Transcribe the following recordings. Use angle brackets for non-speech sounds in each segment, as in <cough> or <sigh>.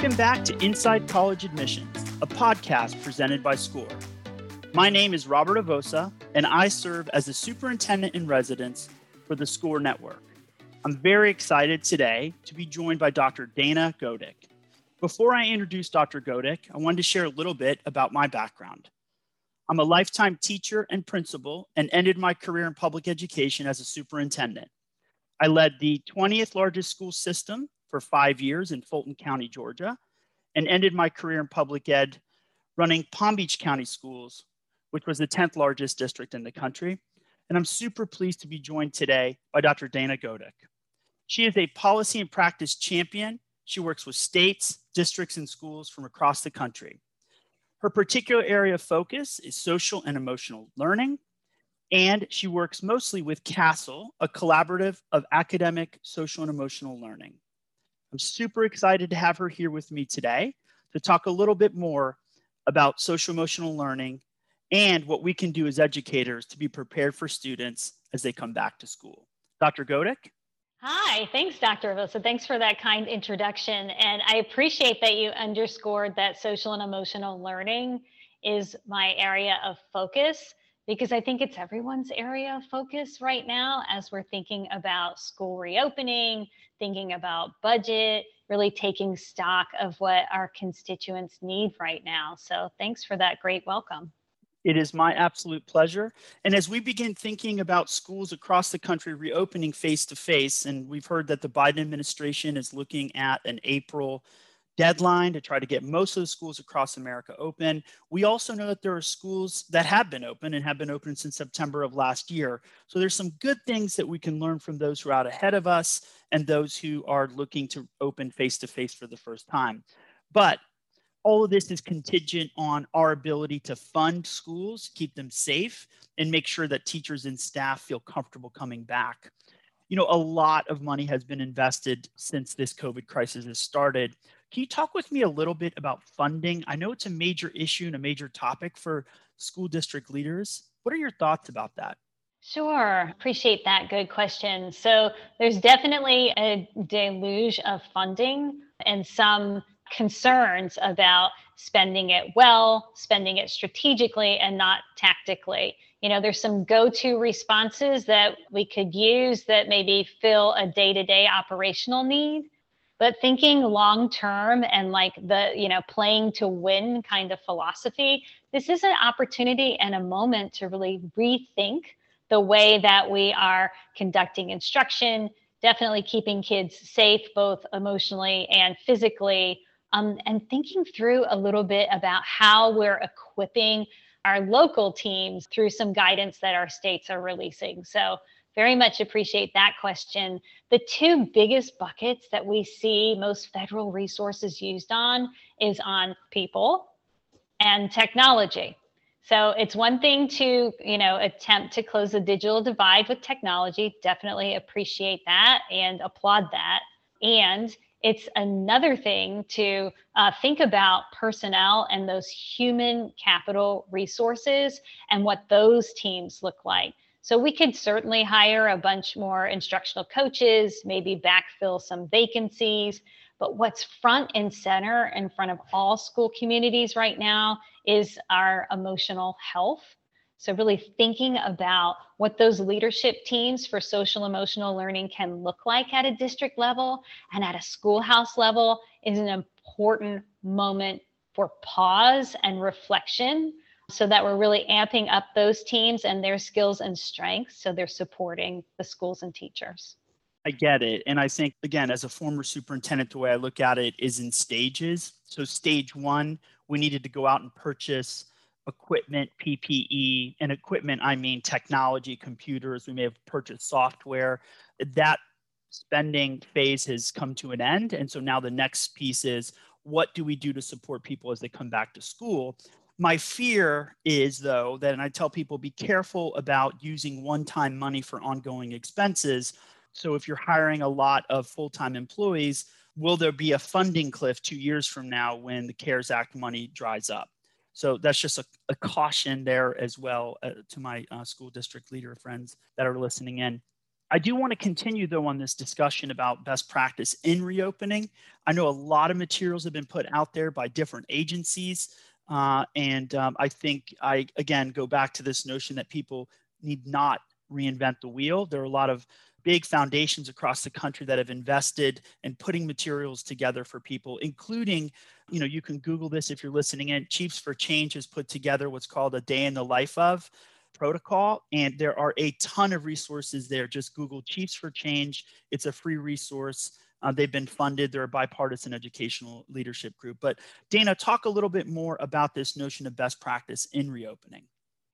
Welcome back to Inside College Admissions, a podcast presented by SCORE. My name is Robert Avossa, and I serve as the superintendent in residence for the SCORE network. I'm very excited today to be joined by Dr. Dana Godick. Before I introduce Dr. Godick, I wanted to share a little bit about my background. I'm a lifetime teacher and principal and ended my career in public education as a superintendent. I led the 20th largest school system for five years in Fulton County, Georgia, and ended my career in public ed running Palm Beach County Schools, which was the 10th largest district in the country. And I'm super pleased to be joined today by Dr. Dana Godick. She is a policy and practice champion. She works with states, districts, and schools from across the country. Her particular area of focus is social and emotional learning, and she works mostly with CASEL, a collaborative of academic, social, and emotional learning. I'm super excited to have her here with me today to talk a little bit more about social emotional learning and what we can do as educators to be prepared for students as they come back to school. Dr. Godick? Hi, thanks, Dr. Avossa. Thanks for that kind introduction. And I appreciate that you underscored that social and emotional learning is my area of focus because I think it's everyone's area of focus right now as we're thinking about school reopening, thinking about budget, really taking stock of what our constituents need right now. So thanks for that great welcome. It is my absolute pleasure. And as we begin thinking about schools across the country reopening face to face, and we've heard that the Biden administration is looking at an April deadline to try to get most of the schools across America open. We also know that there are schools that have been open and have been open since September of last year. So there's some good things that we can learn from those who are out ahead of us and those who are looking to open face to face for the first time. But all of this is contingent on our ability to fund schools, keep them safe, and make sure that teachers and staff feel comfortable coming back. You know, a lot of money has been invested since this COVID crisis has started can you talk with me a little bit about funding? I know it's a major issue and a major topic for school district leaders. What are your thoughts about that? Sure, appreciate that. Good question. So, there's definitely a deluge of funding and some concerns about spending it well, spending it strategically, and not tactically. You know, there's some go to responses that we could use that maybe fill a day to day operational need but thinking long term and like the you know playing to win kind of philosophy this is an opportunity and a moment to really rethink the way that we are conducting instruction definitely keeping kids safe both emotionally and physically um, and thinking through a little bit about how we're equipping our local teams through some guidance that our states are releasing. So very much appreciate that question. The two biggest buckets that we see most federal resources used on is on people and technology. So it's one thing to, you know, attempt to close the digital divide with technology. Definitely appreciate that and applaud that. And it's another thing to uh, think about personnel and those human capital resources and what those teams look like. So we could certainly hire a bunch more instructional coaches, maybe backfill some vacancies. But what's front and center in front of all school communities right now is our emotional health. So, really thinking about what those leadership teams for social emotional learning can look like at a district level and at a schoolhouse level is an important moment for pause and reflection so that we're really amping up those teams and their skills and strengths so they're supporting the schools and teachers. I get it. And I think, again, as a former superintendent, the way I look at it is in stages. So, stage one, we needed to go out and purchase equipment, PPE, and equipment, I mean technology, computers. We may have purchased software. That spending phase has come to an end. And so now the next piece is what do we do to support people as they come back to school? My fear is, though, that, and I tell people be careful about using one time money for ongoing expenses. So, if you're hiring a lot of full time employees, will there be a funding cliff two years from now when the CARES Act money dries up? So, that's just a, a caution there as well uh, to my uh, school district leader friends that are listening in. I do want to continue though on this discussion about best practice in reopening. I know a lot of materials have been put out there by different agencies. Uh, and um, I think I, again, go back to this notion that people need not reinvent the wheel. There are a lot of big foundations across the country that have invested in putting materials together for people, including, you know, you can Google this if you're listening in. Chiefs for Change has put together what's called a day in the life of protocol, and there are a ton of resources there. Just Google Chiefs for Change, it's a free resource. Uh, they've been funded. They're a bipartisan educational leadership group. But Dana, talk a little bit more about this notion of best practice in reopening.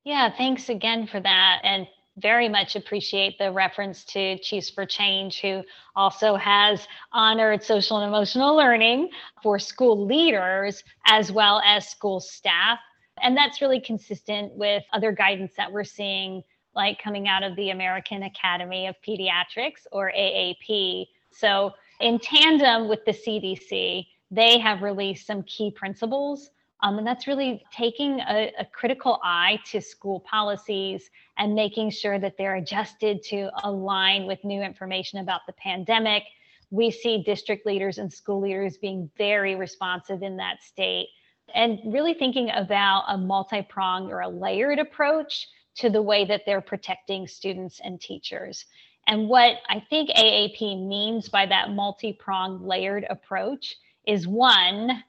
Yeah, thanks again for that. And very much appreciate the reference to Chiefs for Change, who also has honored social and emotional learning for school leaders as well as school staff. And that's really consistent with other guidance that we're seeing, like coming out of the American Academy of Pediatrics or AAP. So, in tandem with the CDC, they have released some key principles um, and that's really taking a, a, critical eye to school policies and making sure that they're adjusted to align with new information about the pandemic. We see district leaders and school leaders being very responsive in that state and really thinking about a multi pronged or a layered approach to the way that they're protecting students and teachers. And what I think AAP means by that multi pronged layered approach is one,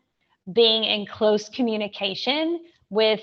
being in close communication with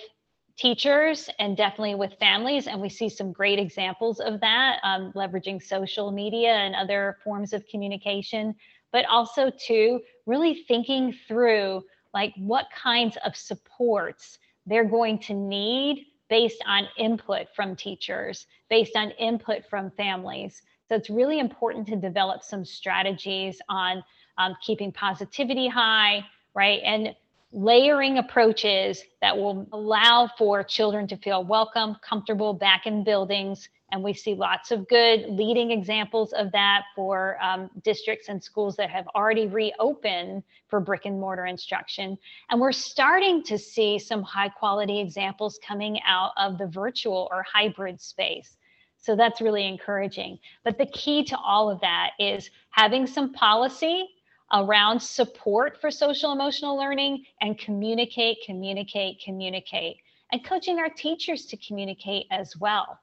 teachers and definitely with families. And we see some great examples of that, um, leveraging social media and other forms of communication, but also to really thinking through like what kinds of supports they're going to need based on input from teachers, based on input from families. So it's really important to develop some strategies on um, keeping positivity high, right? And layering approaches that will allow for children to feel welcome, comfortable back in buildings. And we see lots of good leading examples of that for um, districts and schools that have already reopened for brick and mortar instruction. And we're starting to see some high quality examples coming out of the virtual or hybrid space. So that's really encouraging. But the key to all of that is having some policy around support for social emotional learning and communicate, communicate, communicate, and coaching our teachers to communicate as well.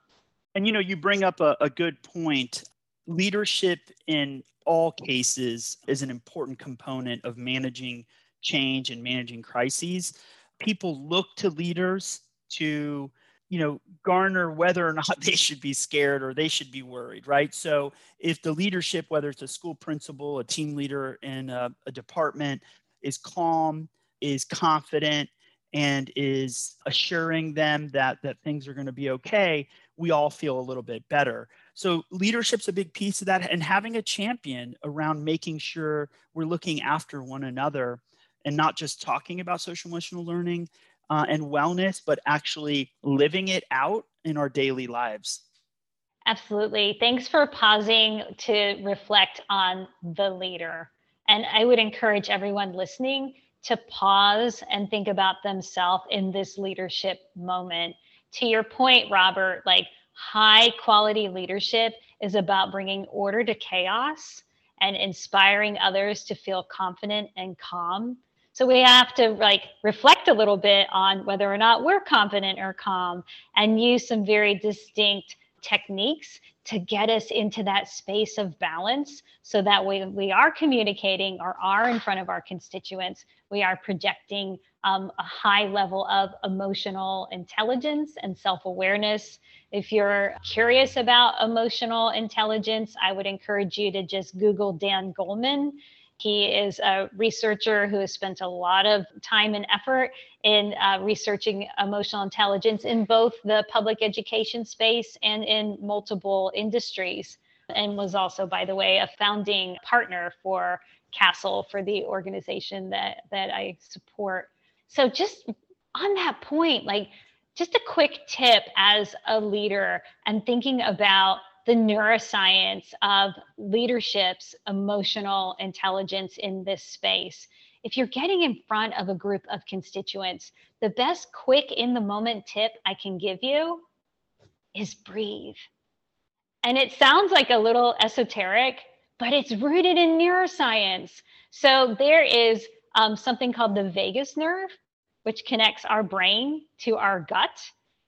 And you know, you bring up a, a good point. Leadership in all cases is an important component of managing change and managing crises. People look to leaders to you know garner whether or <laughs> not they should be scared or they should be worried right? So if the leadership whether it's a school principal a team leader in a, a department is calm is confident and is assuring them that that things are going to be okay we all feel a little bit better. So leadership's a big piece of that and having a champion around making sure we're looking after one another and not just talking about social emotional learning uh, and wellness, but actually living it out in our daily lives. Absolutely. Thanks for pausing to reflect on the leader. And I would encourage everyone listening to pause and think about themselves in this leadership moment. To your point, Robert, like high quality leadership is about bringing order to chaos and inspiring others to feel confident and calm so we have to like reflect a little bit on whether or not we're confident or calm and use some very distinct techniques to get us into that space of balance so that when we are communicating or are in front of our constituents, we are projecting um, a high level of emotional intelligence and self awareness. If you're curious about emotional intelligence, I would encourage you to just Google Dan Goleman he is a researcher who has spent a lot of time and effort in uh, researching emotional intelligence in both the public education space and in multiple industries, and was also, by the way, a founding partner for CASEL for the organization that, that I support. So, just on that point, like, just a quick tip as a leader and thinking about the neuroscience of leadership's emotional intelligence in this space. If you're getting in front of a group of constituents, the best quick in the moment tip I can give you is breathe. And it sounds like a little esoteric, but it's rooted in neuroscience. So there is um, something called the vagus nerve, which connects our brain to our gut.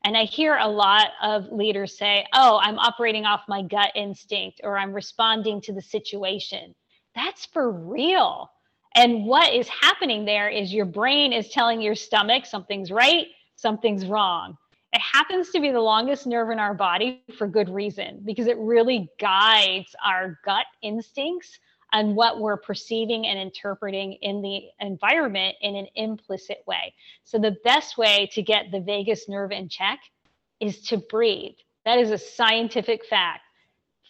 And I hear a lot of leaders say, oh, I'm operating off my gut instinct or I'm responding to the situation. That's for real. And what is happening there is your brain is telling your stomach something's right, something's wrong. It happens to be the longest nerve in our body for good reason because it really guides our gut instincts and what we're perceiving and interpreting in the environment in an implicit way. So, the best way to get the vagus nerve in check is to breathe. That is a scientific fact.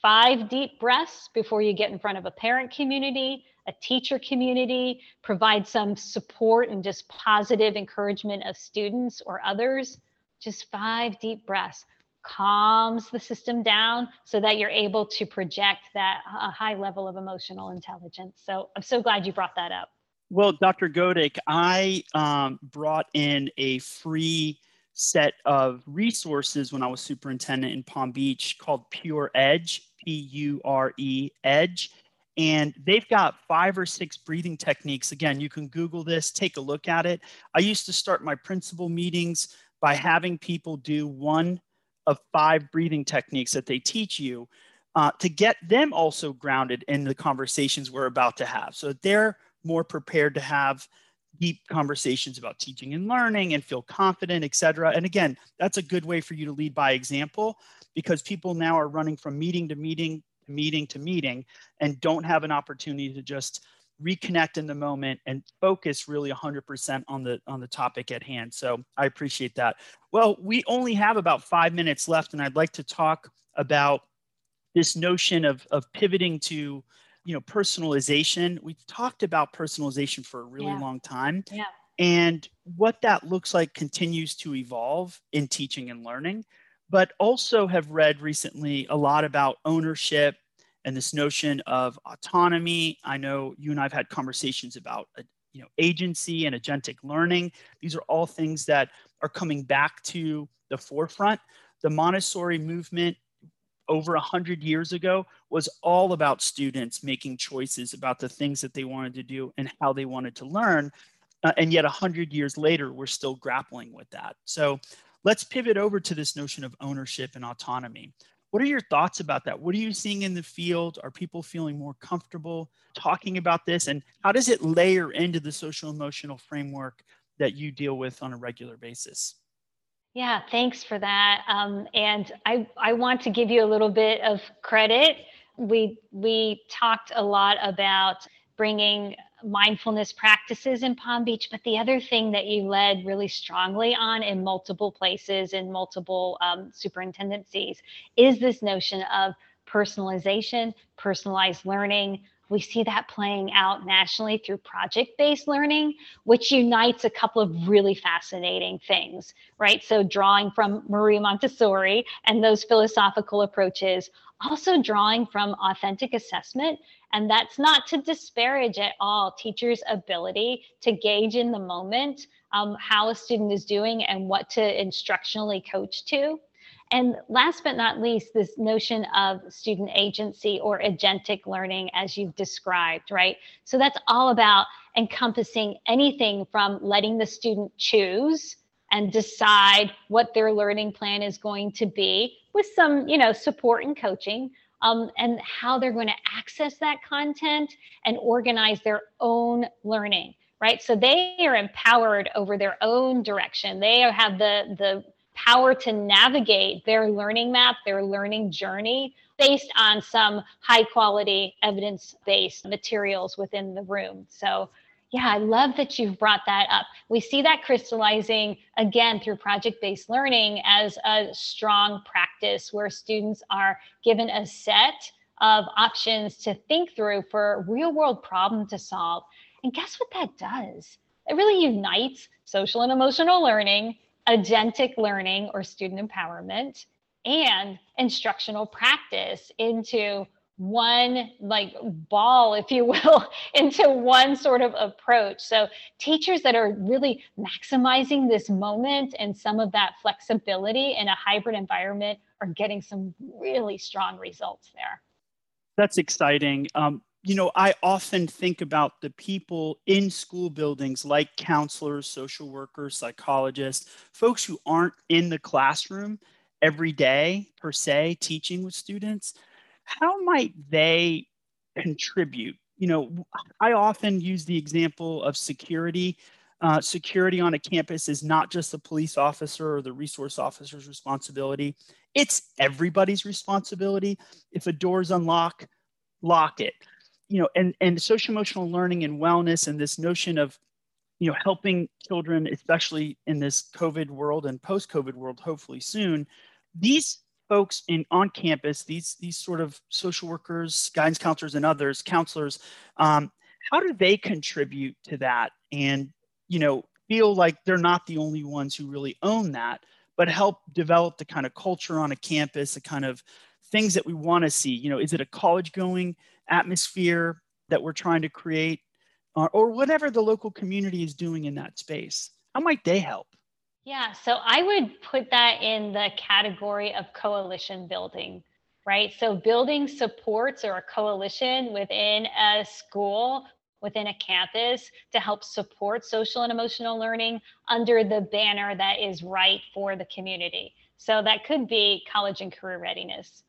Five deep breaths before you get in front of a parent community, a teacher community, provide some support and just positive encouragement of students or others. Just five deep breaths calms the system down so that you're able to project that a high level of emotional intelligence. So I'm so glad you brought that up. Well, Dr. Godick, I um, brought in a free set of resources when I was superintendent in Palm Beach called Pure Edge, P U R E Edge. And they've got five or six breathing techniques. Again, you can Google this, take a look at it. I used to start my principal meetings by having people do one of five breathing techniques that they teach you uh, to get them also grounded in the conversations we're about to have. So they're more prepared to have deep conversations about teaching and learning and feel confident, et cetera. And again, that's a good way for you to lead by example because people now are running from meeting to meeting to meeting to meeting and don't have an opportunity to just reconnect in the moment and focus really 100% on the on the topic at hand so i appreciate that well we only have about five minutes left and i'd like to talk about this notion of of pivoting to you know personalization we've talked about personalization for a really yeah. long time yeah. and what that looks like continues to evolve in teaching and learning but also have read recently a lot about ownership and this notion of autonomy. I know you and I've had conversations about uh, you know agency and agentic learning. These are all things that are coming back to the forefront. The Montessori movement over a hundred years ago was all about students making choices about the things that they wanted to do and how they wanted to learn. Uh, and yet a hundred years later, we're still grappling with that. So let's pivot over to this notion of ownership and autonomy. What are your thoughts about that? What are you seeing in the field? Are people feeling more comfortable talking about this? And how does it layer into the social emotional framework that you deal with on a regular basis? Yeah, thanks for that. Um, and I, I want to give you a little bit of credit. We we talked a lot about bringing mindfulness practices in Palm Beach. But the other thing that you led really strongly on in multiple places, in multiple um, superintendencies, is this notion of personalization, personalized learning. We see that playing out nationally through project based learning, which unites a couple of really fascinating things, right? So, drawing from Maria Montessori and those philosophical approaches, also drawing from authentic assessment and that's not to disparage at all teachers' ability to gauge in the moment um, how a student is doing and what to instructionally coach to. And last but not least, this notion of student agency or agentic learning, as you've described, right? So that's all about encompassing anything from letting the student choose and decide what their learning plan is going to be with some, you know, support and coaching, um, and how they're going to access that content and organize their own learning right? So they are empowered over their own direction. They have the the power to navigate their learning map their learning journey based on some high quality evidence based materials within the room. So yeah, I love that you've brought that up. We see that crystallizing again through project based learning as a strong practice where students are given a set of options to think through for real world problem to solve. And guess what that does? It really unites social and emotional learning, agentic learning or student empowerment, and instructional practice into one like ball, if you will, <laughs> into one sort of approach. So teachers that are really maximizing this moment and some of that flexibility in a hybrid environment are getting some really strong results there. That's exciting. Um, you know, I often think about the people in school buildings like counselors, social workers, psychologists, folks who aren't in the classroom every day per se teaching with students how might they contribute? You know, I often use the example of security. Uh, security on a campus is not just the police officer or the resource officer's responsibility. It's everybody's responsibility. If a door is unlocked, lock it. You know, and, and social emotional learning and wellness and this notion of, you know, helping children, especially in this COVID world and post-COVID world, hopefully soon, these folks in on campus, these these sort of social workers, guidance counselors, and others, counselors, um, how do they contribute to that? And you know, feel like they're not the only ones who really own that, but help develop the kind of culture on a campus, the kind of things that we want to see. You know, is it a college going atmosphere that we're trying to create, or, or whatever the local community is doing in that space? How might they help? Yeah, so I would put that in the category of coalition building, right? So building supports or a coalition within a school, within a campus to help support social and emotional learning under the banner that is right for the community. So that could be college and career readiness.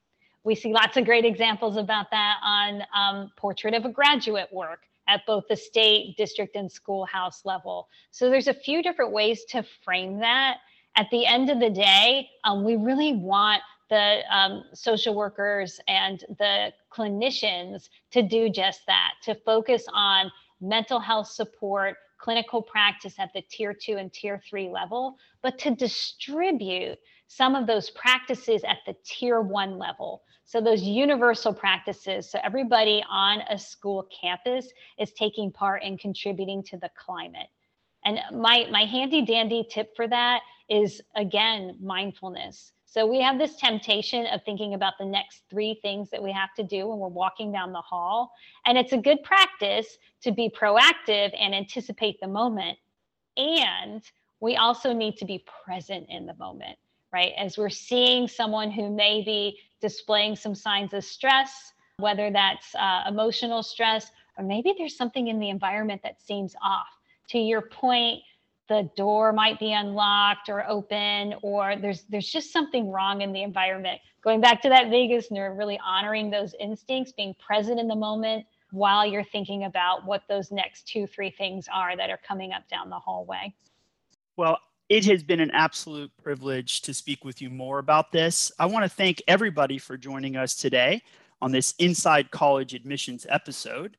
We see lots of great examples about that on um, Portrait of a Graduate work at both the state, district, and schoolhouse level. So there's a few different ways to frame that. At the end of the day, um, we really want the um, social workers and the clinicians to do just that, to focus on mental health support, clinical practice at the tier two and tier three level, but to distribute some of those practices at the tier one level. So, those universal practices. So, everybody on a school campus is taking part in contributing to the climate. And my, my handy dandy tip for that is again, mindfulness. So, we have this temptation of thinking about the next three things that we have to do when we're walking down the hall. And it's a good practice to be proactive and anticipate the moment. And we also need to be present in the moment right? As we're seeing someone who may be displaying some signs of stress, whether that's uh, emotional stress, or maybe there's something in the environment that seems off. To your point, the door might be unlocked or open, or there's there's just something wrong in the environment. Going back to that vagus nerve, really honoring those instincts, being present in the moment while you're thinking about what those next two, three things are that are coming up down the hallway. Well, it has been an absolute privilege to speak with you more about this. I want to thank everybody for joining us today on this Inside College Admissions episode.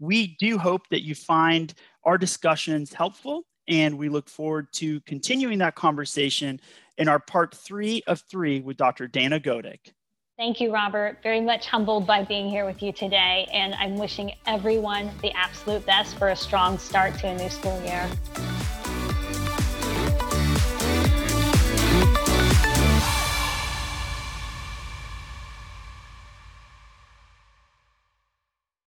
We do hope that you find our discussions helpful, and we look forward to continuing that conversation in our part three of three with Dr. Dana Godick. Thank you, Robert. Very much humbled by being here with you today, and I'm wishing everyone the absolute best for a strong start to a new school year.